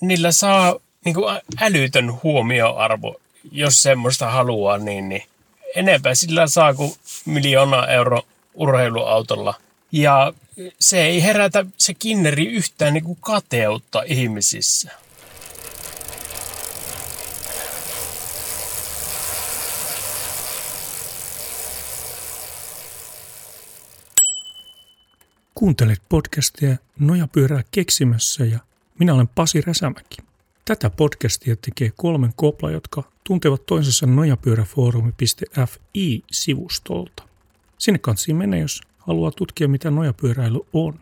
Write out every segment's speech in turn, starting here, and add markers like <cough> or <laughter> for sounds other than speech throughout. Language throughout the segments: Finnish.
niillä saa niin kuin älytön huomioarvo, jos semmoista haluaa, niin, niin enempää sillä saa kuin miljoona euro urheiluautolla. Ja se ei herätä se kinneri yhtään niin kuin kateutta ihmisissä. Kuuntelet podcastia Nojapyörää keksimässä ja minä olen Pasi Räsämäki. Tätä podcastia tekee kolmen kopla, jotka tuntevat toisensa nojapyöräfoorumi.fi-sivustolta. Sinne kansiin mene, jos haluaa tutkia, mitä nojapyöräily on.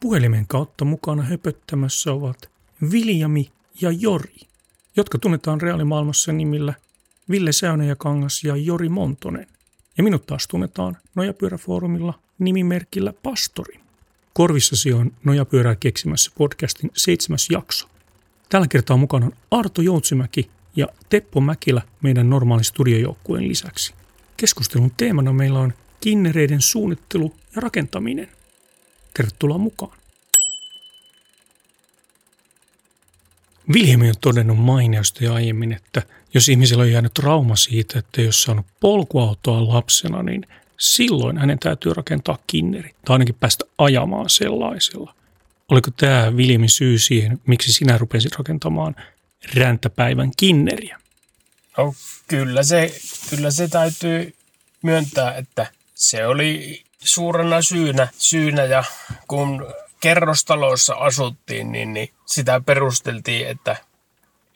Puhelimen kautta mukana höpöttämässä ovat Viljami ja Jori, jotka tunnetaan reaalimaailmassa nimillä Ville Säynäjäkangas ja Jori Montonen. Ja minut taas tunnetaan Nojapyöräfoorumilla nimimerkillä Pastori. Korvissasi on Nojapyörää keksimässä podcastin seitsemäs jakso. Tällä kertaa mukana Arto Joutsimäki ja Teppo Mäkilä meidän normaali studiojoukkueen lisäksi. Keskustelun teemana meillä on kinnereiden suunnittelu ja rakentaminen. Tervetuloa mukaan. Viljami on todennut mainiosta ja aiemmin, että jos ihmisellä on jäänyt trauma siitä, että jos saanut polkuautoa lapsena, niin silloin hänen täytyy rakentaa kinneri, tai ainakin päästä ajamaan sellaisella. Oliko tämä Viljamin syy siihen, miksi sinä rupesit rakentamaan räntäpäivän kinneriä? No, kyllä, se, kyllä se täytyy myöntää, että se oli suurena syynä, syynä ja kun kerrostaloissa asuttiin, niin, niin sitä perusteltiin, että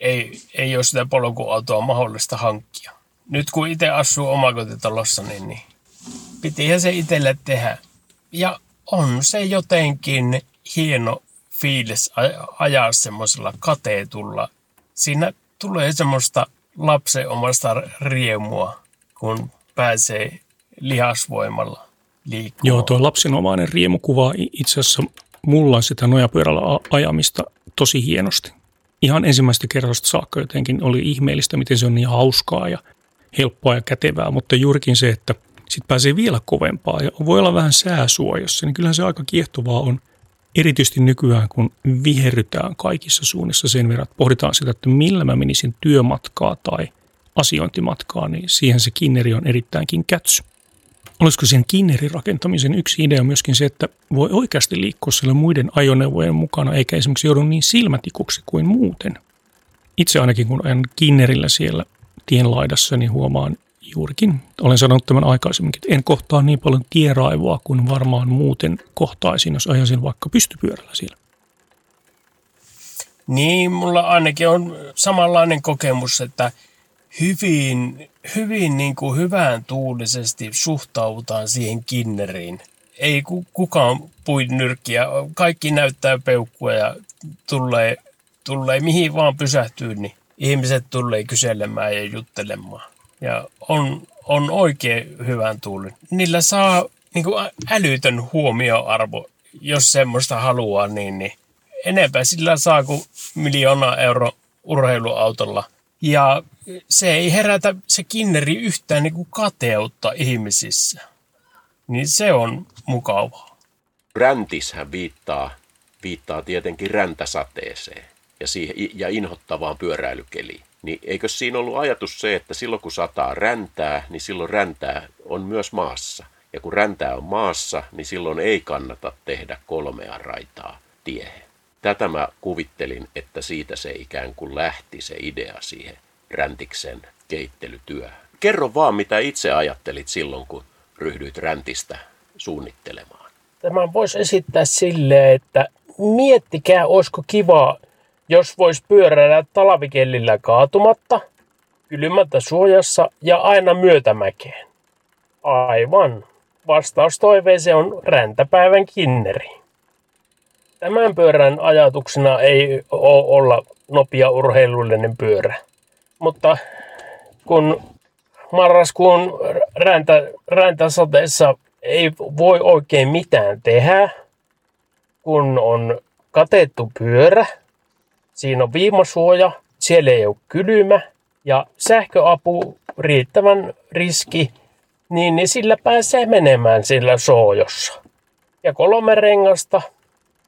ei, ei ole sitä polkuautoa mahdollista hankkia. Nyt kun itse asuu omakotitalossa, niin, niin pitihän se itselle tehdä. Ja on se jotenkin hieno fiilis ajaa semmoisella kateetulla. Siinä tulee semmoista lapsen omasta riemua, kun pääsee lihasvoimalla liikkumaan. Joo, tuo lapsenomainen riemu kuvaa itse asiassa mulla sitä nojapyörällä ajamista tosi hienosti. Ihan ensimmäistä kerrasta saakka jotenkin oli ihmeellistä, miten se on niin hauskaa ja helppoa ja kätevää, mutta juurikin se, että sitten pääsee vielä kovempaa ja voi olla vähän sääsuojassa, niin kyllähän se aika kiehtovaa on. Erityisesti nykyään, kun viherrytään kaikissa suunnissa sen verran, että pohditaan sitä, että millä mä menisin työmatkaa tai asiointimatkaa, niin siihen se kinneri on erittäinkin kätsy. Olisiko sen kinnerin rakentamisen yksi idea myöskin se, että voi oikeasti liikkua sillä muiden ajoneuvojen mukana, eikä esimerkiksi joudu niin silmätikuksi kuin muuten. Itse ainakin, kun ajan kinnerillä siellä tien laidassa, niin huomaan juurikin, olen sanonut tämän aikaisemminkin, että en kohtaa niin paljon tieraivoa kuin varmaan muuten kohtaisin, jos ajasin vaikka pystypyörällä siellä. Niin, mulla ainakin on samanlainen kokemus, että hyvin, hyvin niin kuin hyvään tuulisesti suhtaudutaan siihen kinneriin. Ei kukaan pui nyrkkiä, kaikki näyttää peukkua ja tulee, tulee mihin vaan pysähtyy, niin ihmiset tulee kyselemään ja juttelemaan ja on, on oikein hyvän tuulin. Niillä saa niin kuin älytön huomioarvo, jos semmoista haluaa, niin, niin enempää sillä saa kuin miljoona euro urheiluautolla. Ja se ei herätä se kinneri yhtään niin kuin kateutta ihmisissä. Niin se on mukavaa. Räntishän viittaa, viittaa tietenkin räntäsateeseen ja, siihen, ja inhottavaan pyöräilykeliin niin eikö siinä ollut ajatus se, että silloin kun sataa räntää, niin silloin räntää on myös maassa. Ja kun räntää on maassa, niin silloin ei kannata tehdä kolmea raitaa tiehen. Tätä mä kuvittelin, että siitä se ikään kuin lähti se idea siihen räntiksen keittelytyöhön. Kerro vaan, mitä itse ajattelit silloin, kun ryhdyit räntistä suunnittelemaan. Tämä voisi esittää silleen, että miettikää, olisiko kiva jos vois pyöräillä talvikellillä kaatumatta, kylmättä suojassa ja aina myötämäkeen. Aivan. Vastaus toiveeseen on räntäpäivän kinneri. Tämän pyörän ajatuksena ei ole olla nopea urheilullinen pyörä. Mutta kun marraskuun räntä, räntäsateessa ei voi oikein mitään tehdä, kun on katettu pyörä – Siinä on viimasuoja, siellä ei ole kylmä ja sähköapu riittävän riski, niin, niin sillä pääsee menemään sillä soojossa. Ja kolme rengasta,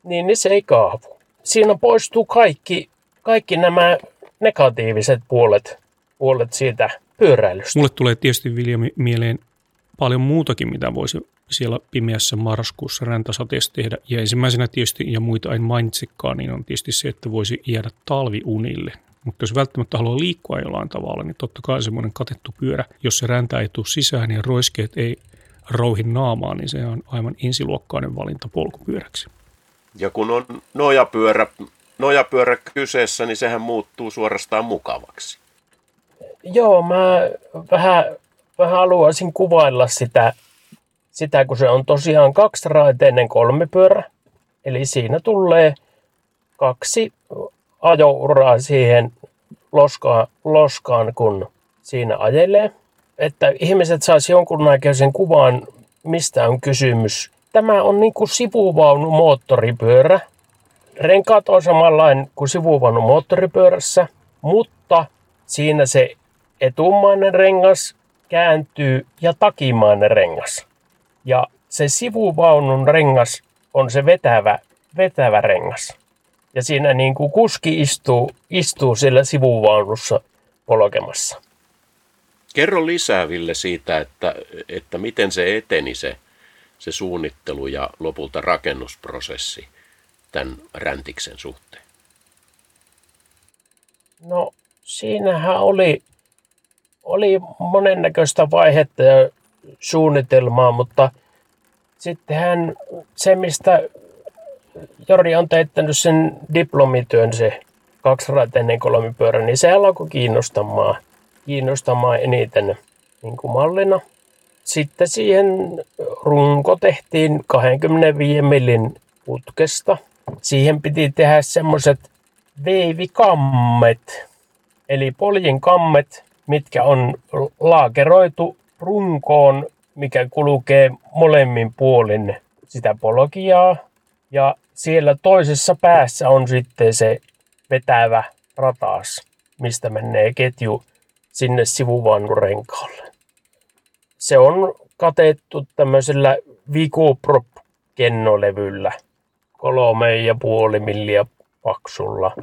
niin, niin se ei kaavu. Siinä poistuu kaikki kaikki nämä negatiiviset puolet, puolet siitä pyöräilystä. Mulle tulee tietysti Vilja mieleen paljon muutakin, mitä voisi siellä pimeässä marraskuussa räntäsateessa tehdä. Ja ensimmäisenä tietysti, ja muita en mainitsikaan, niin on tietysti se, että voisi jäädä talviunille. Mutta jos välttämättä haluaa liikkua jollain tavalla, niin totta kai semmoinen katettu pyörä, jos se räntä ei tule sisään ja roiskeet ei rouhin naamaan, niin se on aivan ensiluokkainen valinta polkupyöräksi. Ja kun on nojapyörä, nojapyörä kyseessä, niin sehän muuttuu suorastaan mukavaksi. Joo, mä vähän, vähän haluaisin kuvailla sitä, sitä, kun se on tosiaan kaksiraiteinen kolmipyörä. Eli siinä tulee kaksi ajouraa siihen loskaan, loskaan, kun siinä ajelee. Että ihmiset saisi jonkunnäköisen kuvan, mistä on kysymys. Tämä on niin kuin sivuvaunu moottoripyörä. Renkaat on samanlainen kuin sivuvaunu moottoripyörässä, mutta siinä se etumainen rengas kääntyy ja takimainen rengas. Ja se sivuvaunun rengas on se vetävä, vetävä rengas. Ja siinä niin kuin kuski istuu, istuu sillä sivuvaunussa polkemassa. Kerro lisää, Ville, siitä, että, että miten se eteni se, se suunnittelu ja lopulta rakennusprosessi tämän räntiksen suhteen. No, siinähän oli, oli monennäköistä vaihetta ja suunnitelmaa, mutta sittenhän se, mistä Jori on teettänyt sen diplomityön, se kaksiraiteinen kolmipyörä, niin se alkoi kiinnostamaan, kiinnostamaan eniten niin kuin mallina. Sitten siihen runko tehtiin 25 millin putkesta. Siihen piti tehdä semmoiset veivikammet, eli poljin kammet, mitkä on laakeroitu runkoon, mikä kulkee molemmin puolin sitä polkiaa. Ja siellä toisessa päässä on sitten se vetävä ratas, mistä menee ketju sinne sivuvaunurenkaalle. Se on katettu tämmöisellä Vicoprop kennolevyllä kolme ja puoli milliä paksulla.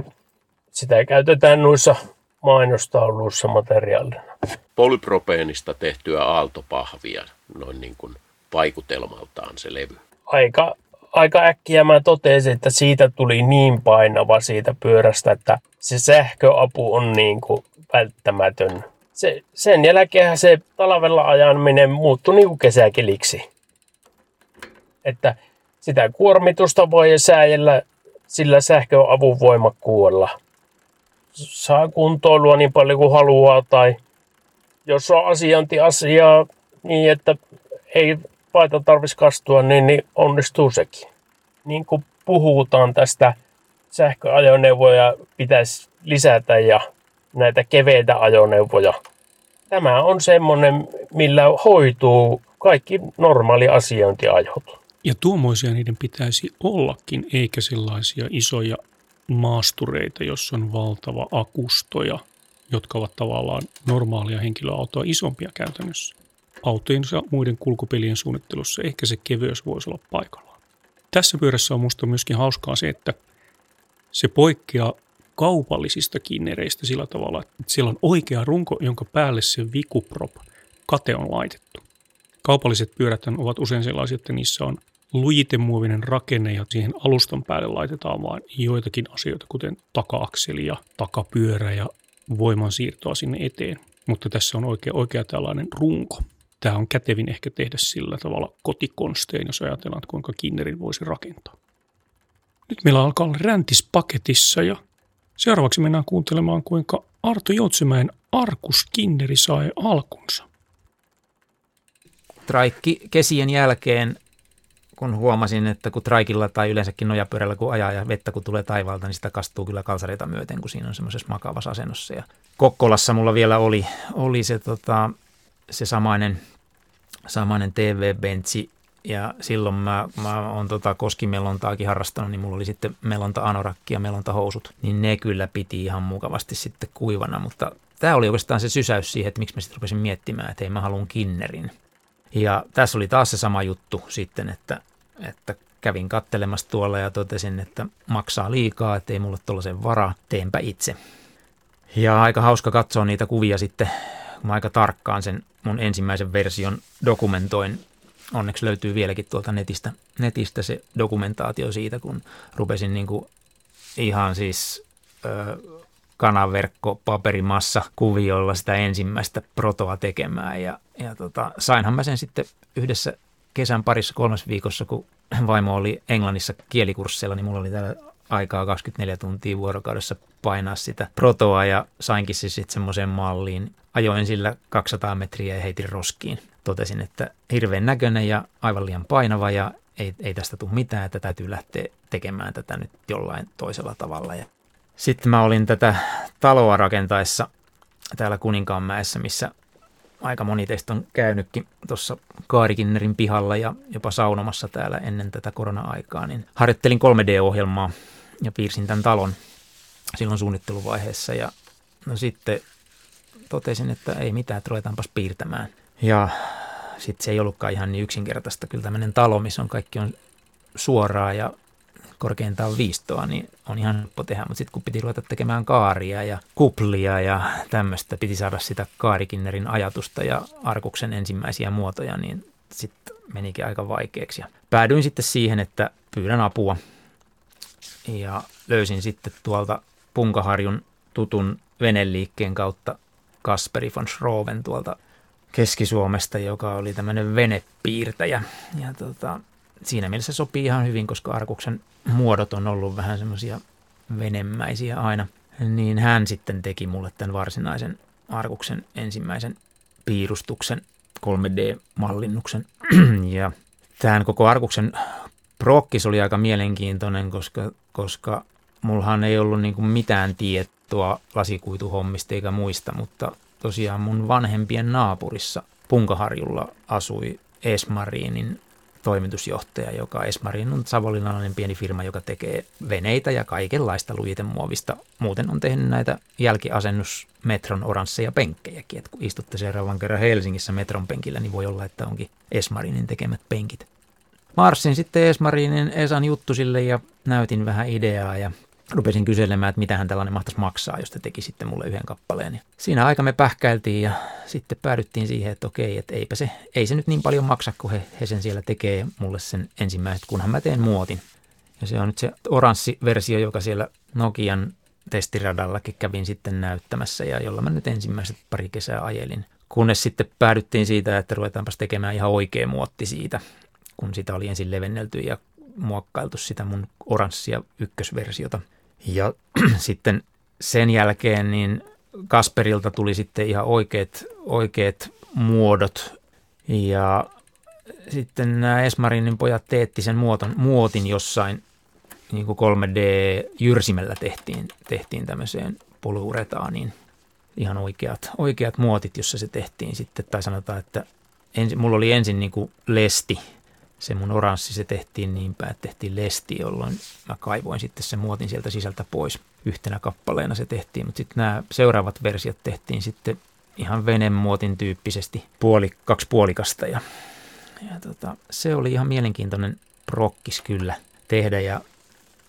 Sitä käytetään noissa mainostauluissa materiaalina. Polypropeenista tehtyä aaltopahvia, noin niin kuin vaikutelmaltaan se levy. Aika aika äkkiä mä totesin, että siitä tuli niin painava siitä pyörästä, että se sähköapu on niin kuin välttämätön. Se, sen jälkeen se talvella ajaminen muuttui niin kuin kesäkeliksi. Että sitä kuormitusta voi sääjellä sillä sähköavun voimakkuudella. Saa kuntoilua niin paljon kuin haluaa tai jos on asiantiasiaa niin, että ei paita tarvitsisi kastua, niin, niin onnistuu sekin. Niin kuin puhutaan tästä sähköajoneuvoja pitäisi lisätä ja näitä keveitä ajoneuvoja. Tämä on semmoinen, millä hoituu kaikki normaali asiointiajot. Ja tuommoisia niiden pitäisi ollakin, eikä sellaisia isoja maastureita, jossa on valtava akustoja, jotka ovat tavallaan normaalia henkilöautoa isompia käytännössä autojensa muiden kulkupelien suunnittelussa ehkä se kevyys voisi olla paikallaan. Tässä pyörässä on minusta myöskin hauskaa se, että se poikkeaa kaupallisista kinnereistä sillä tavalla, että siellä on oikea runko, jonka päälle se vikuprop kate on laitettu. Kaupalliset pyörät ovat usein sellaisia, että niissä on lujitemuovinen rakenne ja siihen alustan päälle laitetaan vain joitakin asioita, kuten taka-akseli ja takapyörä ja voimansiirtoa sinne eteen. Mutta tässä on oikea, oikea tällainen runko tämä on kätevin ehkä tehdä sillä tavalla kotikonstein, jos ajatellaan, että kuinka kinnerin voisi rakentaa. Nyt meillä alkaa olla räntis paketissa ja seuraavaksi mennään kuuntelemaan, kuinka Arto Joutsemäen Arkus Kinneri sai alkunsa. Traikki kesien jälkeen, kun huomasin, että kun traikilla tai yleensäkin nojapyörällä kun ajaa ja vettä kun tulee taivaalta, niin sitä kastuu kyllä kalsareita myöten, kun siinä on semmoisessa makavassa asennossa. Ja Kokkolassa mulla vielä oli, oli se tota, se samainen, samainen TV-bentsi ja silloin mä, mä oon tota koskimelontaakin harrastanut, niin mulla oli sitten melonta anorakki ja melonta housut, niin ne kyllä piti ihan mukavasti sitten kuivana, mutta tämä oli oikeastaan se sysäys siihen, että miksi mä sitten rupesin miettimään, että ei mä haluan kinnerin. Ja tässä oli taas se sama juttu sitten, että, että kävin kattelemassa tuolla ja totesin, että maksaa liikaa, että ei mulle tuollaisen varaa, teenpä itse. Ja aika hauska katsoa niitä kuvia sitten, kun mä aika tarkkaan sen mun ensimmäisen version dokumentoin. Onneksi löytyy vieläkin tuolta netistä, netistä se dokumentaatio siitä, kun rupesin niin kuin ihan siis ö, kanaverkko paperimassa kuviolla sitä ensimmäistä protoa tekemään. Ja, ja tota, sainhan mä sen sitten yhdessä kesän parissa kolmas viikossa, kun vaimo oli Englannissa kielikursseilla, niin mulla oli täällä aikaa 24 tuntia vuorokaudessa painaa sitä protoa ja sainkin se sitten semmoiseen malliin. Ajoin sillä 200 metriä ja heitin roskiin. Totesin, että hirveän näköinen ja aivan liian painava ja ei, ei tästä tule mitään, että täytyy lähteä tekemään tätä nyt jollain toisella tavalla. Ja sitten mä olin tätä taloa rakentaessa täällä Kuninkaanmäessä, missä aika moni teistä on käynytkin tuossa Kaarikinnerin pihalla ja jopa saunomassa täällä ennen tätä korona-aikaa, niin harjoittelin 3D-ohjelmaa ja piirsin tämän talon silloin suunnitteluvaiheessa ja no sitten totesin, että ei mitään, että ruvetaanpas piirtämään. Ja sitten se ei ollutkaan ihan niin yksinkertaista. Kyllä tämmöinen talo, missä on kaikki on suoraa ja korkeintaan viistoa, niin on ihan helppo tehdä. Mutta sitten kun piti ruveta tekemään kaaria ja kuplia ja tämmöistä, piti saada sitä kaarikinnerin ajatusta ja arkuksen ensimmäisiä muotoja, niin sitten menikin aika vaikeaksi. Ja päädyin sitten siihen, että pyydän apua ja löysin sitten tuolta Punkaharjun tutun veneliikkeen kautta Kasperi von Schroven tuolta Keski-Suomesta, joka oli tämmöinen venepiirtäjä. Ja tota, siinä mielessä sopii ihan hyvin, koska Arkuksen muodot on ollut vähän semmoisia venemmäisiä aina. Niin hän sitten teki mulle tämän varsinaisen Arkuksen ensimmäisen piirustuksen 3D-mallinnuksen. <clears throat> ja tämän koko Arkuksen prokkis oli aika mielenkiintoinen, koska, koska mullahan ei ollut niin mitään tietoa lasikuituhommista eikä muista, mutta tosiaan mun vanhempien naapurissa Punkaharjulla asui Esmarinin toimitusjohtaja, joka Esmarin on savonlinnalainen pieni firma, joka tekee veneitä ja kaikenlaista lujitemuovista. Muuten on tehnyt näitä jälkiasennusmetron oransseja penkkejäkin, että kun istutte seuraavan kerran Helsingissä metron penkillä, niin voi olla, että onkin Esmarinin tekemät penkit. Marssin sitten Esmarinin Esan juttusille ja näytin vähän ideaa ja rupesin kyselemään, että mitähän tällainen mahtaisi maksaa, jos te teki sitten mulle yhden kappaleen. Ja siinä aika me pähkäiltiin ja sitten päädyttiin siihen, että okei, että eipä se, ei se nyt niin paljon maksa, kun he, he sen siellä tekee mulle sen ensimmäiset, kunhan mä teen muotin. Ja se on nyt se oranssi versio, joka siellä Nokian testiradallakin kävin sitten näyttämässä ja jolla mä nyt ensimmäiset pari kesää ajelin. Kunnes sitten päädyttiin siitä, että ruvetaanpas tekemään ihan oikea muotti siitä, kun sitä oli ensin levennelty ja muokkailtu sitä mun oranssia ykkösversiota – ja <clears throat> sitten sen jälkeen niin Kasperilta tuli sitten ihan oikeat, oikeat muodot. Ja sitten nämä Esmarinin pojat teetti sen muoton, muotin jossain niin kuin 3D-jyrsimellä tehtiin, tehtiin tämmöiseen poluuretaaniin. Ihan oikeat, oikeat muotit, jossa se tehtiin sitten, tai sanotaan, että ensi, mulla oli ensin niin kuin lesti, se mun oranssi, se tehtiin niin päin, että tehtiin lesti, jolloin mä kaivoin sitten sen muotin sieltä sisältä pois. Yhtenä kappaleena se tehtiin, mutta sitten nämä seuraavat versiot tehtiin sitten ihan venemuotin tyyppisesti puoli, kaksi puolikasta ja, ja tota, se oli ihan mielenkiintoinen prokkis kyllä tehdä ja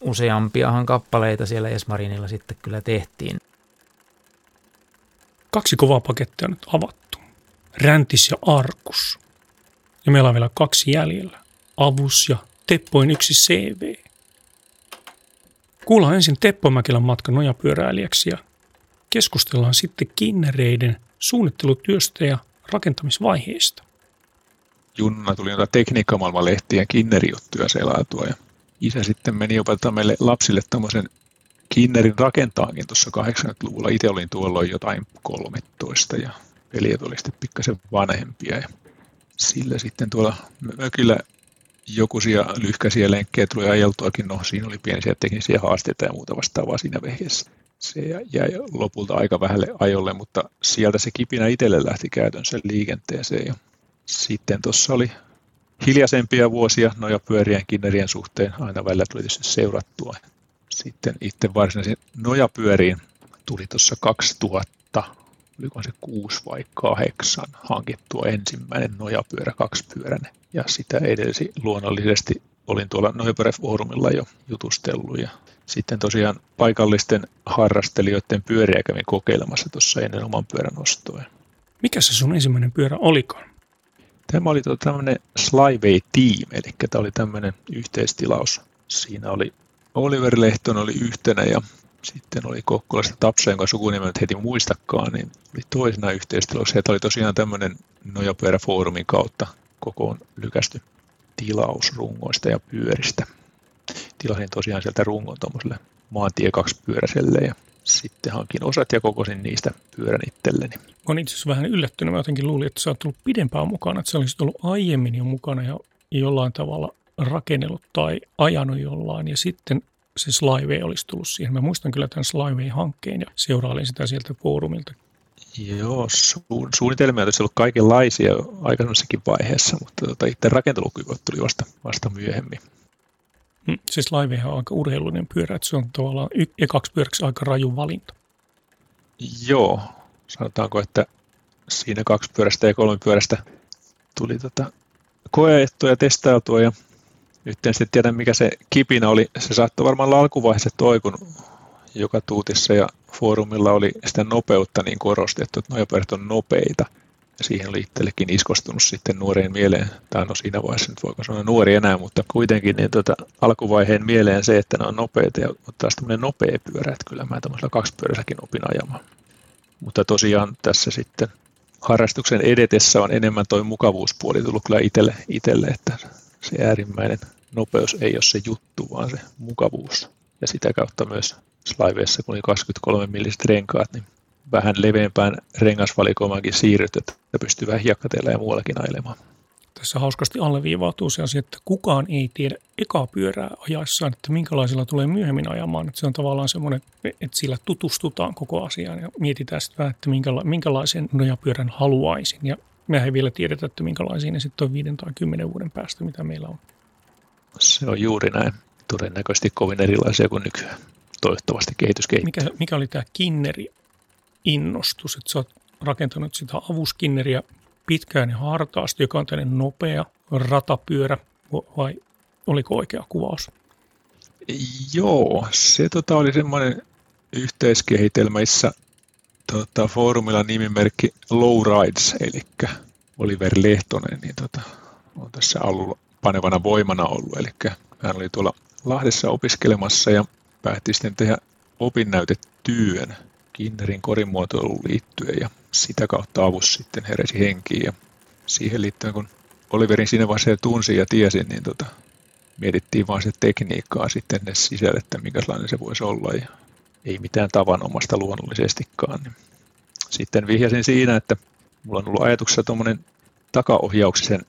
useampiahan kappaleita siellä Esmarinilla sitten kyllä tehtiin. Kaksi kovaa pakettia on nyt avattu. Räntis ja Arkus. Ja meillä on vielä kaksi jäljellä. Avus ja Teppoin yksi CV. Kuullaan ensin Teppo Mäkelän matka nojapyöräilijäksi ja keskustellaan sitten kinnereiden suunnittelutyöstä ja rakentamisvaiheista. Junna tuli noita tekniikkamaailman lehtien kinneriottuja selaatua ja isä sitten meni opettaa meille lapsille tämmöisen kinnerin rakentaakin tuossa 80-luvulla. Itse olin tuolloin jotain 13 ja veljet oli sitten pikkasen vanhempia ja sillä sitten tuolla mökillä jokuisia lyhkäisiä lenkkejä tuli ajeltuakin. No, siinä oli pieniä teknisiä haasteita ja muuta vastaavaa siinä vaiheessa. Se jäi lopulta aika vähälle ajolle, mutta sieltä se kipinä itselle lähti käytännössä liikenteeseen. Ja sitten tuossa oli hiljaisempia vuosia noja pyörien kinnerien suhteen. Aina välillä tuli tietysti seurattua. Sitten itse varsinaisen nojapyöriin tuli tuossa 2000 oliko se kuusi vai kahdeksan hankittua ensimmäinen nojapyörä kaksipyöräinen. Ja sitä edelsi luonnollisesti olin tuolla Noipere-foorumilla jo jutustellut ja sitten tosiaan paikallisten harrastelijoiden pyöriä kävin kokeilemassa tuossa ennen oman pyörän ostoa. Mikä se sun ensimmäinen pyörä olikaan? Tämä oli tuota tämmöinen Slyway Team, eli tämä oli tämmöinen yhteistilaus. Siinä oli Oliver Lehton oli yhtenä ja sitten oli Kokkolasta Tapsa, jonka sukunimen heti muistakaan, niin oli toisena yhteistilaus. Heitä oli tosiaan tämmöinen Nojapyöräfoorumin kautta kokoon lykästy tilaus rungoista ja pyöristä. Tilasin tosiaan sieltä rungon tuommoiselle maantie kaksipyöräiselle ja sitten hankin osat ja kokosin niistä pyörän itselleni. Mä olen itse asiassa vähän yllättynyt. Mä jotenkin luulin, että sä oot tullut pidempään mukana, että sä olisit ollut aiemmin jo mukana ja jollain tavalla rakennellut tai ajanut jollain ja sitten se Slyway olisi tullut siihen. Mä muistan kyllä tämän Slyway-hankkeen ja seurailin sitä sieltä foorumilta. Joo, su- suunnitelmia on ollut kaikenlaisia aikaisemmassakin vaiheessa, mutta tota, itse rakentelukyvyt tuli vasta, vasta myöhemmin. Hmm, se Slyway on aika urheilullinen pyörä, että se on tavallaan y- ja kaksi pyöräksi aika raju valinta. Joo, sanotaanko, että siinä kaksi pyörästä ja kolme pyörästä tuli tota koeettua ja testailtua ja nyt en sitten tiedä, mikä se kipinä oli. Se saattoi varmaan olla alkuvaiheessa toi, kun joka tuutissa ja foorumilla oli sitä nopeutta niin korostettu, että nojapyörät on nopeita. Ja siihen oli itsellekin iskostunut sitten nuoreen mieleen, tai no siinä vaiheessa nyt voiko sanoa nuori enää, mutta kuitenkin niin tota, alkuvaiheen mieleen se, että ne on nopeita ja ottaa tämmöinen nopea pyörä, että kyllä mä tämmöisellä kaksipyöräiselläkin opin ajamaan. Mutta tosiaan tässä sitten harrastuksen edetessä on enemmän toi mukavuuspuoli tullut kyllä itselle, itselle että se äärimmäinen nopeus ei ole se juttu, vaan se mukavuus. Ja sitä kautta myös Sliveissa, kun oli 23 milliset renkaat, niin vähän leveämpään rengasvalikoimaankin siirryt, että pystyy vähän hiekkatella ja muuallakin ailemaan. Tässä hauskasti alleviivautuu se asia, että kukaan ei tiedä ekaa pyörää ajaessaan, että minkälaisilla tulee myöhemmin ajamaan. Että se on tavallaan semmoinen, että sillä tutustutaan koko asiaan ja mietitään sitten vähän, että minkäla- minkälaisen nojapyörän haluaisin. Ja mehän ei vielä tiedetä, että minkälaisia ne sitten on viiden tai kymmenen vuoden päästä, mitä meillä on. Se on juuri näin. Todennäköisesti kovin erilaisia kuin nykyään. Toivottavasti kehitys Mikä, mikä oli tämä kinneri innostus, että sä oot rakentanut sitä avuskinneriä pitkään ja hartaasti, joka on tämmöinen nopea ratapyörä, vai oliko oikea kuvaus? Joo, se tota oli semmoinen yhteiskehitelmä, missä tota, foorumilla nimimerkki Low Rides, eli Oliver Lehtonen, niin tota, on tässä alulla panevana voimana ollut. Eli hän oli tuolla Lahdessa opiskelemassa ja päätti sitten tehdä opinnäytetyön Kinnerin korimuotoiluun liittyen ja sitä kautta avus sitten heräsi henkiin. Ja siihen liittyen, kun Oliverin siinä vaiheessa tunsi ja tiesin, niin tota, mietittiin vaan se tekniikkaa sitten ne sisälle, että minkälainen se voisi olla ja ei mitään tavanomasta luonnollisestikaan. Sitten vihjasin siinä, että mulla on ollut ajatuksessa tuommoinen takaohjauksisen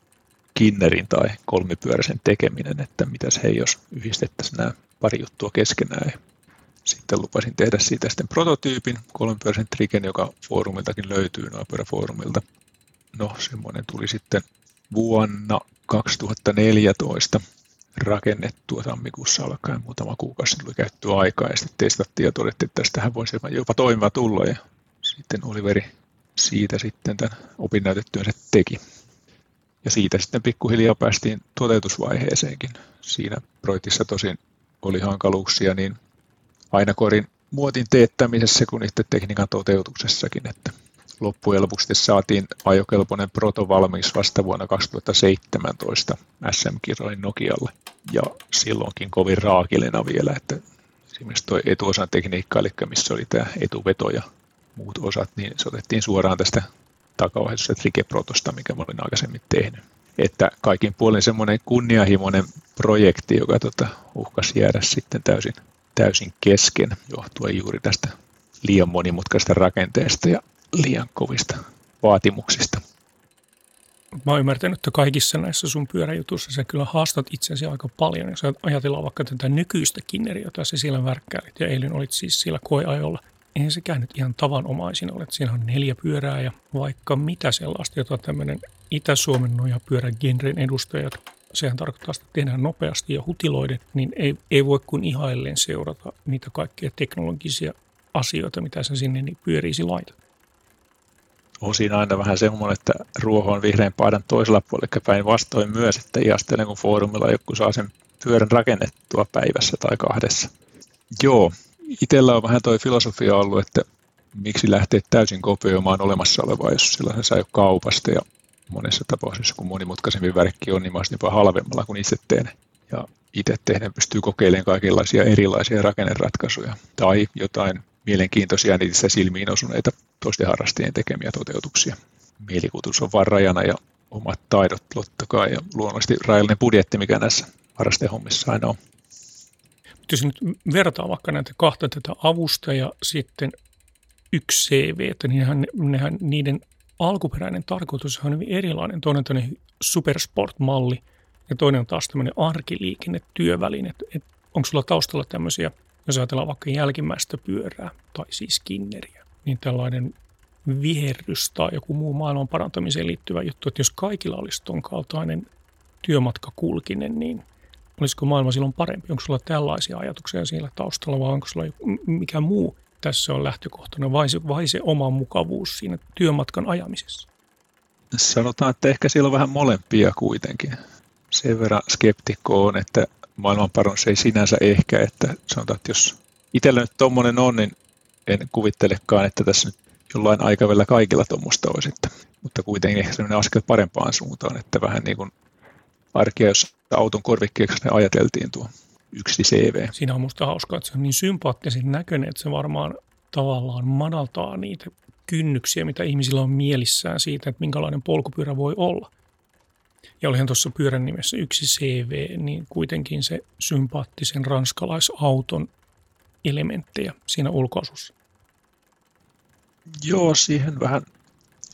kinnerin tai kolmipyöräisen tekeminen, että mitäs hei, jos yhdistettäisiin nämä pari juttua keskenään. Sitten lupasin tehdä siitä sitten prototyypin, kolmipyöräisen triken, joka foorumiltakin löytyy, foorumilta. No, semmoinen tuli sitten vuonna 2014 rakennettua tammikuussa alkaen muutama kuukausi tuli käyttöä aikaa ja sitten testattiin ja todettiin, että tästähän voisi jopa toimiva tulla ja sitten Oliveri siitä sitten tämän opinnäytetyönsä teki. Ja siitä sitten pikkuhiljaa päästiin toteutusvaiheeseenkin. Siinä projektissa tosin oli hankaluuksia niin aina korin muotin teettämisessä kuin itse tekniikan toteutuksessakin, että loppujen lopuksi saatiin ajokelpoinen proto valmiiksi vasta vuonna 2017 SM-kirjoin Nokialle. Ja silloinkin kovin raakilena vielä, että esimerkiksi tuo etuosan tekniikka, eli missä oli tämä etuveto ja muut osat, niin se otettiin suoraan tästä takaohjatusta Trikeprotosta, mikä mä olin aikaisemmin tehnyt. Että kaikin puolin semmoinen kunnianhimoinen projekti, joka tota, uhkasi jäädä sitten täysin, täysin kesken, johtuen juuri tästä liian monimutkaisesta rakenteesta ja liian kovista vaatimuksista. Mä oon ymmärtänyt, että kaikissa näissä sun pyöräjutuissa sä kyllä haastat itsesi aika paljon. Jos ajatellaan vaikka tätä nykyistä kinneriä, jota sä siellä värkkäilit ja eilen olit siis siellä koeajolla, eihän se käynyt ihan tavanomaisin ole. Siinä on neljä pyörää ja vaikka mitä sellaista, jota tämmöinen Itä-Suomen nojapyörän genren edustajat, sehän tarkoittaa, että tehdään nopeasti ja hutiloiden, niin ei, ei voi kuin ihailleen seurata niitä kaikkia teknologisia asioita, mitä sä sinne niin pyöriisi laitat. On siinä aina vähän semmoinen, että ruoho on vihreän paidan toisella puolella, eli päinvastoin myös, että ihastelen kun foorumilla joku saa sen pyörän rakennettua päivässä tai kahdessa. Joo, itsellä on vähän toi filosofia ollut, että miksi lähteä täysin kopioimaan olemassa olevaa, jos sillä saa jo kaupasta ja monessa tapauksessa, kun monimutkaisempi verkki on, niin mä jopa halvemmalla kuin itse teen. Ja itse tehden pystyy kokeilemaan kaikenlaisia erilaisia rakenneratkaisuja tai jotain mielenkiintoisia niissä silmiin osuneita toisten harrastajien tekemiä toteutuksia. Mielikuvitus on vain rajana ja omat taidot totta kai ja luonnollisesti rajallinen budjetti, mikä näissä harrastehommissa aina on. Jos nyt vertaa vaikka näitä kahta tätä avusta ja sitten yksi CV, että nehän, nehän, niiden alkuperäinen tarkoitus on hyvin erilainen. Toinen on supersport-malli ja toinen on taas tämmöinen arkiliikenne, työväline. Et onko sulla taustalla tämmöisiä, jos ajatellaan vaikka jälkimmäistä pyörää tai siis kinneriä, niin tällainen viherrys tai joku muu maailman parantamiseen liittyvä juttu, että jos kaikilla olisi ton kaltainen työmatkakulkinen, niin olisiko maailma silloin parempi? Onko sulla tällaisia ajatuksia siellä taustalla vai onko sulla mikä muu tässä on lähtökohtana vai se, vai se oma mukavuus siinä työmatkan ajamisessa? Sanotaan, että ehkä siellä on vähän molempia kuitenkin. Sen verran skeptikko on, että maailmanparannus ei sinänsä ehkä, että sanotaan, että jos itsellä nyt tuommoinen on, niin en kuvittelekaan, että tässä nyt jollain aikavälillä kaikilla tuommoista olisi. Että, mutta kuitenkin ehkä sellainen askel parempaan suuntaan, että vähän niin kuin arkia, jos auton korvikkeeksi ne ajateltiin tuo yksi CV. Siinä on musta hauskaa, että se on niin sympaattisen näköinen, että se varmaan tavallaan madaltaa niitä kynnyksiä, mitä ihmisillä on mielissään siitä, että minkälainen polkupyörä voi olla. Ja olihan tuossa pyörän nimessä yksi CV, niin kuitenkin se sympaattisen ranskalaisauton elementtejä siinä ulkoasussa. Joo, siihen vähän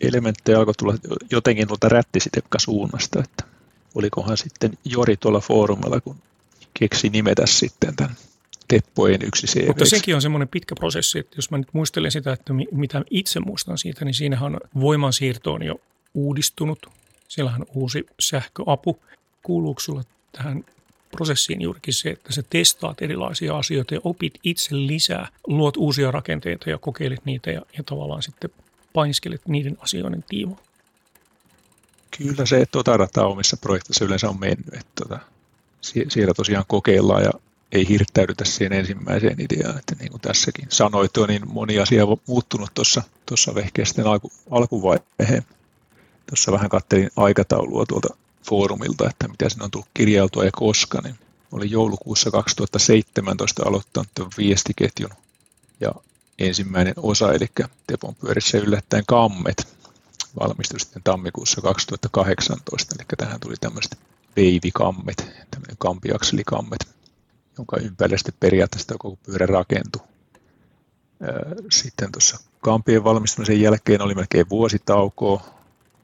elementtejä alkoi tulla jotenkin tuolta rättisitekka suunnasta, että olikohan sitten Jori tuolla foorumilla, kun keksi nimetä sitten tämän Teppojen yksi CV. Mutta sekin on semmoinen pitkä prosessi, että jos mä nyt muistelen sitä, että mitä itse muistan siitä, niin siinähän voimansiirto on jo uudistunut. Siellähän on uusi sähköapu. Kuuluuko sulla tähän prosessiin juurikin se, että sä testaat erilaisia asioita ja opit itse lisää, luot uusia rakenteita ja kokeilet niitä ja, ja tavallaan sitten painiskelet niiden asioiden tiimoa? Kyllä se tota rataa omissa projekteissa yleensä on mennyt. Että tota, siellä tosiaan kokeillaan ja ei hirttäydytä siihen ensimmäiseen ideaan, että niin kuin tässäkin sanoit niin moni asia on muuttunut tuossa, tuossa vehkeisten alku, alkuvaiheen. Tuossa vähän kattelin aikataulua tuolta foorumilta, että mitä sinne on tullut kirjailtua ja koska, niin oli joulukuussa 2017 aloittanut tuon viestiketjun. Ja ensimmäinen osa, eli Tepon pyörissä yllättäen kammet, valmistui sitten tammikuussa 2018, eli tähän tuli tämmöiset veivikammet, tämmöinen kampiakselikammet, jonka ympärille sitten periaatteessa koko pyörä rakentui. Sitten tuossa kampien valmistumisen jälkeen oli melkein vuositaukoa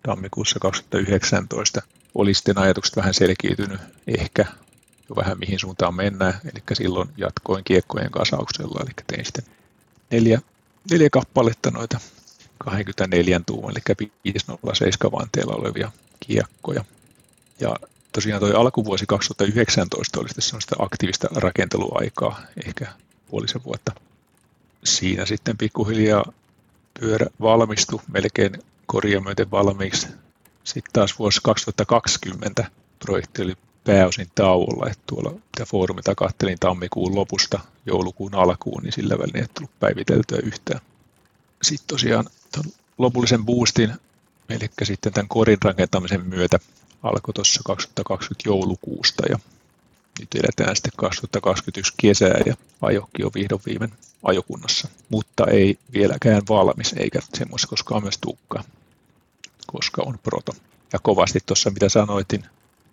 tammikuussa 2019. Oli sitten ajatukset vähän selkiytynyt ehkä jo vähän mihin suuntaan mennään, eli silloin jatkoin kiekkojen kasauksella, eli tein sitten neljä, neljä kappaletta noita 24 tuuman, eli 507 vanteella olevia kiekkoja. Ja tosiaan tuo alkuvuosi 2019 oli sitten sellaista aktiivista rakenteluaikaa, ehkä puolisen vuotta. Siinä sitten pikkuhiljaa pyörä valmistui melkein korja myöten valmiiksi. Sitten taas vuosi 2020 projekti oli pääosin tauolla, että tuolla mitä foorumita kattelin tammikuun lopusta joulukuun alkuun, niin sillä välin ei tullut päiviteltyä yhtään. Sitten tosiaan lopullisen boostin, eli sitten tämän korin rakentamisen myötä alkoi tuossa 2020 joulukuusta ja nyt eletään sitten 2021 kesää ja ajokki on vihdoin viimein ajokunnassa, mutta ei vieläkään valmis eikä semmoista koskaan myös tukka, koska on proto. Ja kovasti tuossa mitä sanoitin,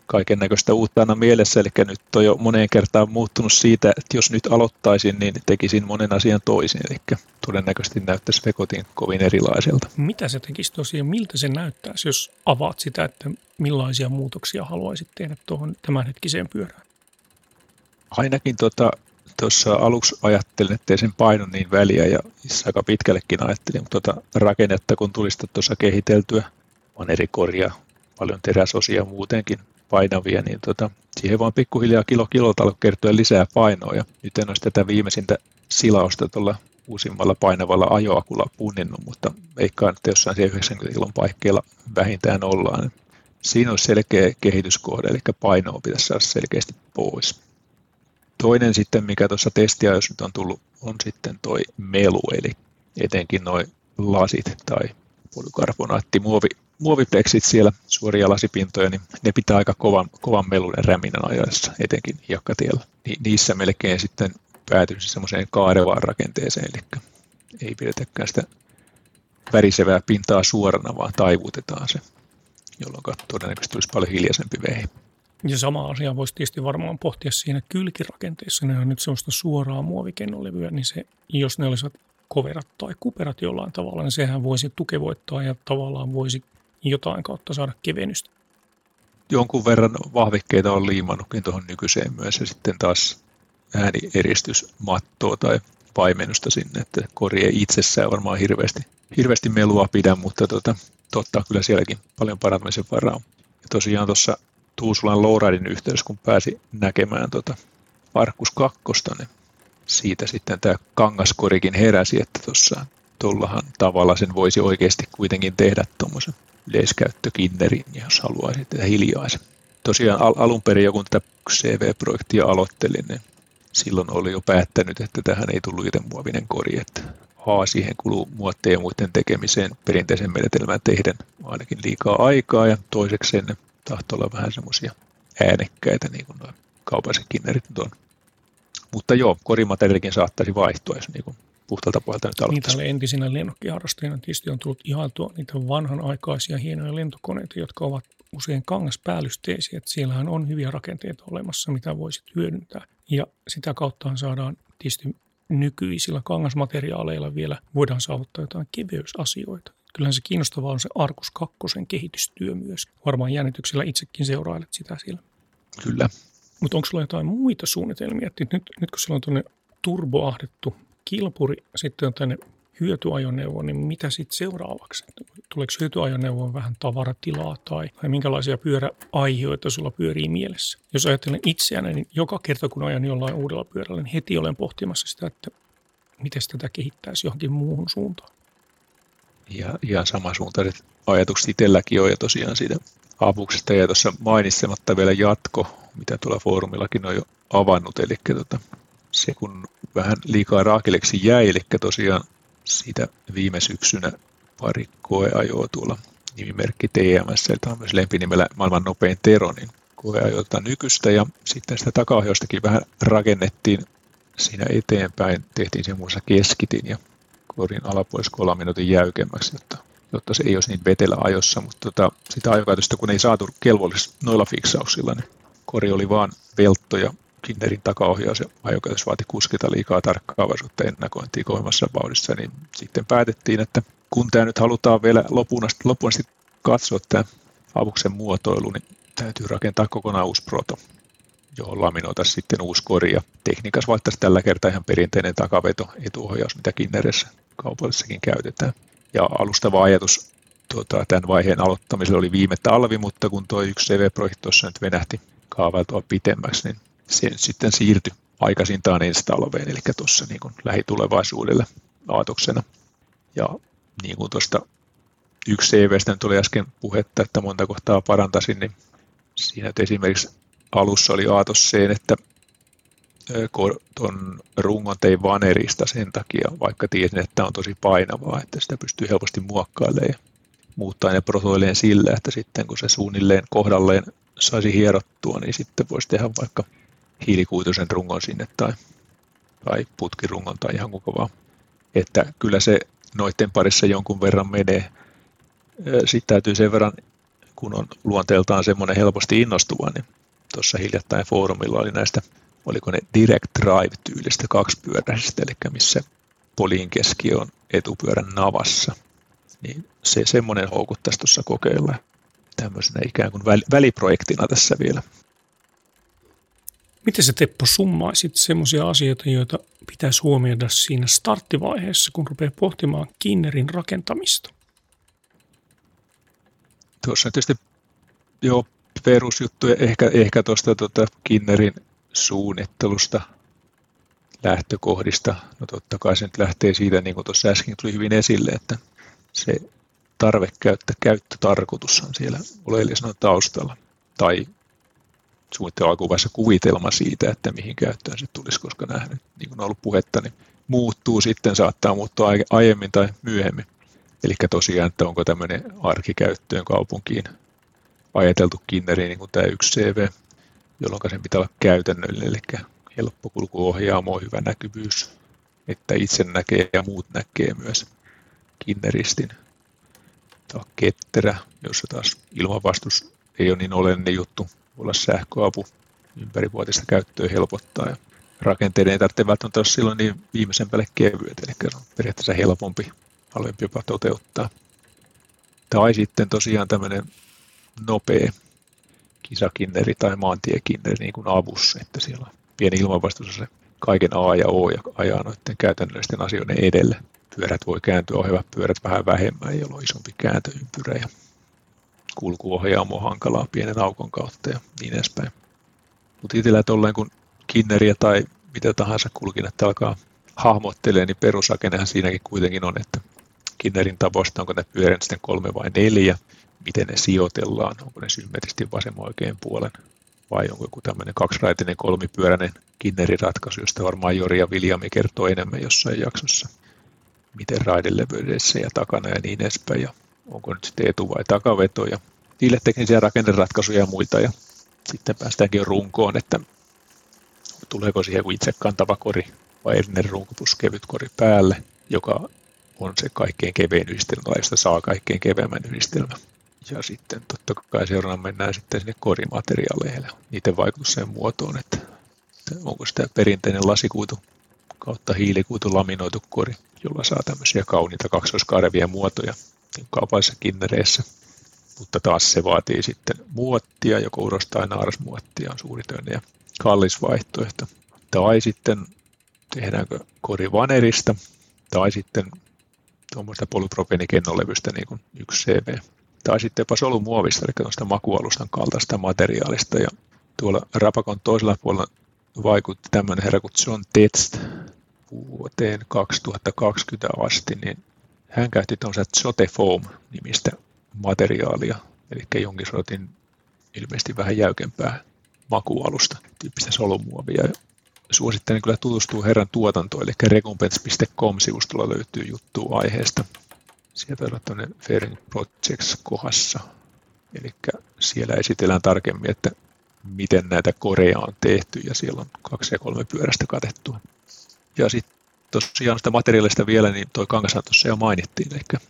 kaiken näköistä uutta aina mielessä, eli nyt on jo moneen kertaan muuttunut siitä, että jos nyt aloittaisin, niin tekisin monen asian toisin, eli todennäköisesti näyttäisi Vekotin kovin erilaiselta. Mitä se tekisi tosiaan, miltä se näyttäisi, jos avaat sitä, että millaisia muutoksia haluaisit tehdä tuohon tämänhetkiseen pyörään? Ainakin tuota, tuossa aluksi ajattelin, että sen painon niin väliä ja aika pitkällekin ajattelin, mutta tuota rakennetta kun tulisi tuossa kehiteltyä, on eri korjaa, paljon teräsosia muutenkin painavia, niin tota, siihen vaan pikkuhiljaa kilo kilolta alkoi kertyä lisää painoa. Ja nyt en olisi tätä viimeisintä silausta tuolla uusimmalla painavalla ajoakulla punninnut, mutta veikkaan, että jossain 90 kilon paikkeilla vähintään ollaan. Siinä olisi selkeä kehityskohde, eli painoa pitäisi saada selkeästi pois. Toinen sitten, mikä tuossa testiajossa nyt on tullut, on sitten toi melu, eli etenkin noin lasit tai polykarbonaatti, muovi, muovipleksit siellä, suoria lasipintoja, niin ne pitää aika kovan, kovan melun ja räminän ajoissa, etenkin jakkatiellä. Ni, niissä melkein sitten päätyisi semmoiseen kaarevaan rakenteeseen, eli ei pidetäkään sitä värisevää pintaa suorana, vaan taivutetaan se, jolloin todennäköisesti tulisi paljon hiljaisempi vehi. Ja sama asia voisi tietysti varmaan pohtia siinä kylkirakenteessa. Ne on nyt sellaista suoraa muovikennolevyä, niin se, jos ne olisivat koverat tai kuperat jollain tavalla, niin sehän voisi tukevoittaa ja tavallaan voisi jotain kautta saada kevennystä. Jonkun verran vahvikkeita on liimannutkin tuohon nykyiseen myös ja sitten taas äänieristysmattoa tai paimennusta sinne, että kori ei itsessään varmaan hirveästi, hirveästi melua pidä, mutta tota, totta kyllä sielläkin paljon parantamisen varaa. Ja tosiaan tuossa Tuusulan Lowridin yhteydessä, kun pääsi näkemään tota Arkus 2, niin siitä sitten tämä kangaskorikin heräsi, että tuossa tuollahan tavalla sen voisi oikeasti kuitenkin tehdä tuommoisen yleiskäyttökinnerin, jos haluaisi tehdä hiljaisen. Tosiaan al- alun perin, joku tätä CV-projektia aloittelin, niin silloin oli jo päättänyt, että tähän ei tullut muovinen kori, että A, siihen kuluu muotteja ja muiden tekemiseen perinteisen menetelmän tehden ainakin liikaa aikaa, ja toiseksi sen tahtoo olla vähän semmoisia äänekkäitä, niin kuin kaupalliset kinnerit on. Mutta joo, korimateriaalikin saattaisi vaihtua, jos niin kuin puhtaalta pohjalta nyt aloittaisi. Niitä entisinä lennokkiharrastajina tietysti on tullut ihailtua niitä vanhanaikaisia hienoja lentokoneita, jotka ovat usein kangaspäällysteisiä. Että siellähän on hyviä rakenteita olemassa, mitä voisit hyödyntää. Ja sitä kautta saadaan tietysti nykyisillä kangasmateriaaleilla vielä voidaan saavuttaa jotain keveysasioita. Kyllähän se kiinnostavaa on se Arkus 2 kehitystyö myös. Varmaan jännityksellä itsekin seurailet sitä siellä. Kyllä. Mutta onko sulla jotain muita suunnitelmia? Että nyt, nyt kun sulla on tuonne turboahdettu kilpuri, sitten on tänne hyötyajoneuvo, niin mitä sitten seuraavaksi? Tuleeko hyötyajoneuvoon vähän tavaratilaa tai, tai minkälaisia pyöräaihioita sulla pyörii mielessä? Jos ajattelen itseäni, niin joka kerta kun ajan jollain uudella pyörällä, niin heti olen pohtimassa sitä, että miten tätä kehittäisi johonkin muuhun suuntaan. Ja ihan samasuuntaiset ajatukset itselläkin on ja tosiaan siitä avuksesta ja tuossa mainitsematta vielä jatko, mitä tuolla foorumillakin on jo avannut, eli tota, se kun vähän liikaa raakeleksi jäi, eli tosiaan siitä viime syksynä pari koeajoa tuolla nimimerkki TMS, tämä on myös lempinimellä maailman nopein Tero, niin koeajoita nykyistä ja sitten sitä takaohjaustakin vähän rakennettiin siinä eteenpäin, tehtiin sen muassa keskitin ja korin alapuolessa kolme minuutin jäykemmäksi, jotta, jotta se ei olisi niin vetelä ajossa, mutta tota, sitä ajokäytöstä kun ei saatu kelvollisilla noilla fiksauksilla, niin kori oli vaan veltto ja Kinnerin takaohjaus ja ajokäytös vaati kuskita liikaa tarkkaavaisuutta ennakointia kovemmassa vauhdissa, niin sitten päätettiin, että kun tämä nyt halutaan vielä lopun asti, lopun asti katsoa tämä avuksen muotoilu, niin täytyy rakentaa kokonaan uusi proto, johon laminoita sitten uusi kori. Ja tekniikas vaihtaisi tällä kertaa ihan perinteinen takaveto etuohjaus, mitä Kinneressä kaupallisessakin käytetään. Ja alustava ajatus tuota, tämän vaiheen aloittamisella oli viime talvi, mutta kun tuo yksi CV-projekti tuossa nyt venähti kaavailtua pitemmäksi, niin se sitten siirtyi aikaisintaan ensi talveen, eli tuossa niin kuin lähitulevaisuudelle aatoksena. Ja niin kuin tuosta yksi CVstä nyt oli äsken puhetta, että monta kohtaa parantaisin, niin siinä esimerkiksi alussa oli aatos se, että tuon rungon tein vanerista sen takia, vaikka tiesin, että on tosi painavaa, että sitä pystyy helposti muokkailemaan ja muuttaa ne protoilleen sillä, että sitten kun se suunnilleen kohdalleen saisi hierottua, niin sitten voisi tehdä vaikka hiilikuituisen rungon sinne tai, tai putkirungon tai ihan koko vaan. Että kyllä se noiden parissa jonkun verran menee. Sitten täytyy sen verran, kun on luonteeltaan semmoinen helposti innostuva, niin tuossa hiljattain foorumilla oli näistä, oliko ne Direct Drive-tyylistä kaksipyöräisistä, eli missä poliin keski on etupyörän navassa. Niin se semmoinen houkuttaisi tuossa kokeilla tämmöisenä ikään kuin väliprojektina tässä vielä. Miten se Teppo summaisit semmoisia asioita, joita pitäisi huomioida siinä starttivaiheessa, kun rupeaa pohtimaan Kinnerin rakentamista? Tuossa tietysti jo perusjuttu ehkä, ehkä tuosta tuota Kinnerin suunnittelusta lähtökohdista. No totta kai se nyt lähtee siitä, niin kuin tuossa äsken tuli hyvin esille, että se tarvekäyttö, käyttötarkoitus on siellä oleellisena taustalla. Tai suunnittelun alkuvaiheessa kuvitelma siitä, että mihin käyttöön se tulisi, koska nähnyt, niin kuin on ollut puhetta, niin muuttuu sitten, saattaa muuttua aiemmin tai myöhemmin. Eli tosiaan, että onko tämmöinen arkikäyttöön kaupunkiin ajateltu kinneri, niin kuin tämä yksi CV, jolloin sen pitää olla käytännöllinen, eli helppo kulkuohjaamo, hyvä näkyvyys, että itse näkee ja muut näkee myös kinneristin. Tämä on ketterä, jossa taas ilmanvastus ei ole niin oleellinen juttu. Voi olla sähköapu ympärivuotista käyttöä helpottaa ja rakenteiden ei tarvitse välttämättä olla silloin niin viimeisen päälle kevyet, eli on periaatteessa helpompi, halvempi jopa toteuttaa. Tai sitten tosiaan tämmöinen nopea kisakinneri tai maantiekinneri niin kuin avussa, että siellä on pieni ilmanvastus se kaiken A ja O ja ajaa noiden käytännöllisten asioiden edelle. Pyörät voi kääntyä, ohjaavat pyörät vähän vähemmän, jolloin isompi kääntöympyrä ja kulkuohjaamo hankalaa pienen aukon kautta ja niin edespäin. Mutta itsellä tolleen kun kinneriä tai mitä tahansa kulkinetta alkaa hahmottelee, niin perusrakennehan siinäkin kuitenkin on, että kinnerin tavoista onko ne pyörät sitten kolme vai neljä, miten ne sijoitellaan, onko ne symmetrisesti vasemman oikein puolen vai onko joku tämmöinen kaksiraitinen kolmipyöräinen kinneriratkaisu, josta varmaan Jori ja Viljami kertoo enemmän jossain jaksossa. Miten raidelevyydessä ja takana ja niin edespäin. Ja onko nyt sitten etu- vai takaveto ja niille teknisiä rakenneratkaisuja ja muita. Ja sitten päästäänkin runkoon, että tuleeko siihen joku itse kantava kori vai erinen runko plus kevyt kori päälle, joka on se kaikkein kevein yhdistelmä josta saa kaikkein keveimmän yhdistelmä. Ja sitten totta kai seuraavana mennään sitten sinne korimateriaaleille, niiden vaikutus sen muotoon, että onko sitä perinteinen lasikuitu kautta hiilikuitu laminoitu kori, jolla saa tämmöisiä kauniita kaksoiskarvia muotoja niin kaupallisissa kinnereissä. Mutta taas se vaatii sitten muottia, joko uros- tai naarasmuottia on suuritöinen ja kallis vaihtoehto. Tai sitten tehdäänkö kori vanerista, tai sitten tuommoista polypropeenikennonlevystä niin kuin yksi CV tai sitten jopa solumuovista, eli tuosta makualustan kaltaista materiaalista. Ja tuolla Rapakon toisella puolella vaikutti tämmöinen herra kuin John Tetst vuoteen 2020 asti, niin hän käytti tämmöistä Zote Foam-nimistä materiaalia, eli jonkin sortin ilmeisesti vähän jäykempää makualusta, tyyppistä solumuovia. Suosittelen kyllä tutustua herran tuotantoon, eli recompense.com-sivustolla löytyy juttu aiheesta sieltä on tuonne Fairing Projects kohdassa. Eli siellä esitellään tarkemmin, että miten näitä koreja on tehty ja siellä on kaksi ja kolme pyörästä katettua. Ja sitten tosiaan sitä materiaalista vielä, niin toi kangashan tuossa jo mainittiin, eli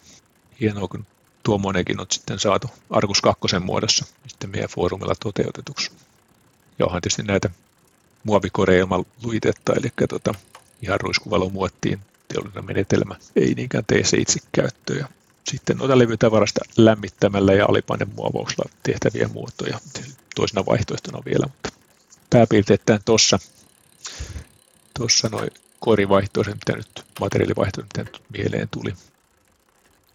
hienoa, kun tuommoinenkin on sitten saatu Arkus 2 muodossa sitten meidän foorumilla toteutetuksi. Ja onhan tietysti näitä muovikoreja ilman luitetta, eli tota, ihan ruiskuvalomuottiin teollinen menetelmä, ei niinkään tee se itse käyttöä. Sitten noita levytavarasta lämmittämällä ja alipainemuovauksella tehtäviä muotoja toisena vaihtoehtona vielä, mutta pääpiirteittäin tuossa tuossa noin korivaihtoisen, mitä nyt, materiaalivaihtoisen, mitä nyt mieleen tuli.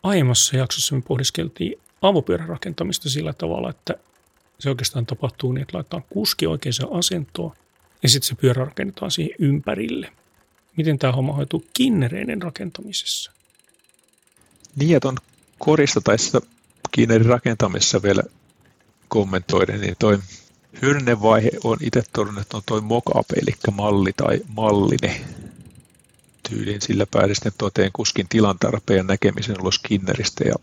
Aiemmassa jaksossa me pohdiskeltiin avopyörän rakentamista sillä tavalla, että se oikeastaan tapahtuu niin, että laitetaan kuski oikeaan asentoon ja sitten se pyörä rakennetaan siihen ympärille – miten tämä homma hoituu kinnereiden rakentamisessa? Niin, on korista tai sitä kinnerin rakentamisessa vielä kommentoiden, niin toi hyödynevaihe on itse todennut, että on toi mokape, eli malli tai malline tyylin. Sillä pääsee sitten toteen kuskin tilan tarpeen näkemisen ulos kinneristä ja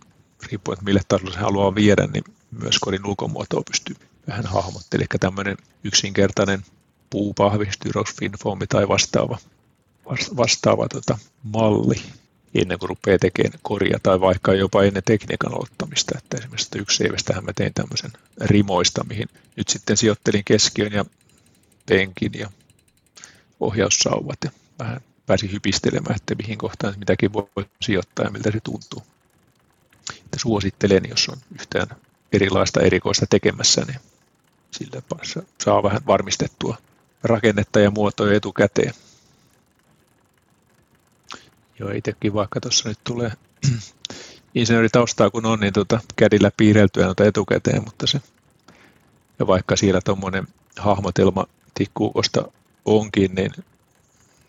riippuen, että mille tasolle se haluaa viedä, niin myös kodin ulkomuotoa pystyy vähän hahmottelemaan. Eli tämmöinen yksinkertainen puupahvi, styrosfinfoami tai vastaava vastaava tota, malli ennen kuin rupeaa tekemään koria tai vaikka jopa ennen tekniikan aloittamista. Että esimerkiksi yksi seivestähän mä tein tämmöisen rimoista, mihin nyt sitten sijoittelin keskiön ja penkin ja ohjaussauvat ja vähän pääsin hypistelemään, että mihin kohtaan mitäkin voi sijoittaa ja miltä se tuntuu. Että suosittelen, jos on yhtään erilaista erikoista tekemässä, niin sillä saa vähän varmistettua rakennetta ja muotoja etukäteen. Joo, itsekin vaikka tuossa nyt tulee <clears throat> insinööritaustaa kun on, niin tuota, kädillä piirreltyä noita etukäteen, mutta se, ja vaikka siellä tuommoinen hahmotelma tikkuukosta onkin, niin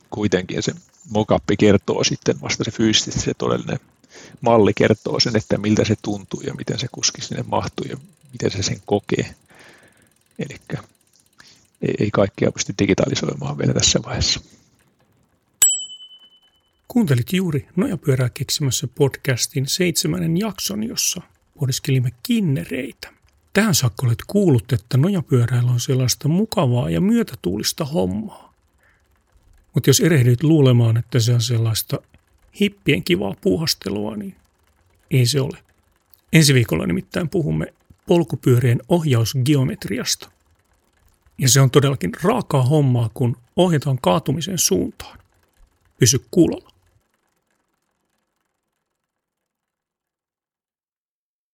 kuitenkin se mokappi kertoo sitten vasta se fyysisesti se todellinen malli kertoo sen, että miltä se tuntuu ja miten se kuski sinne mahtuu ja miten se sen kokee. Eli ei, ei kaikkea pysty digitalisoimaan vielä tässä vaiheessa. Kuuntelit juuri Nojapyörää keksimässä podcastin seitsemännen jakson, jossa pohdiskelimme kinnereitä. Tähän saakka olet kuullut, että nojapyöräillä on sellaista mukavaa ja myötätuulista hommaa. Mutta jos erehdyt luulemaan, että se on sellaista hippien kivaa puuhastelua, niin ei se ole. Ensi viikolla nimittäin puhumme polkupyörien ohjausgeometriasta. Ja se on todellakin raakaa hommaa, kun ohjataan kaatumisen suuntaan. Pysy kuulolla.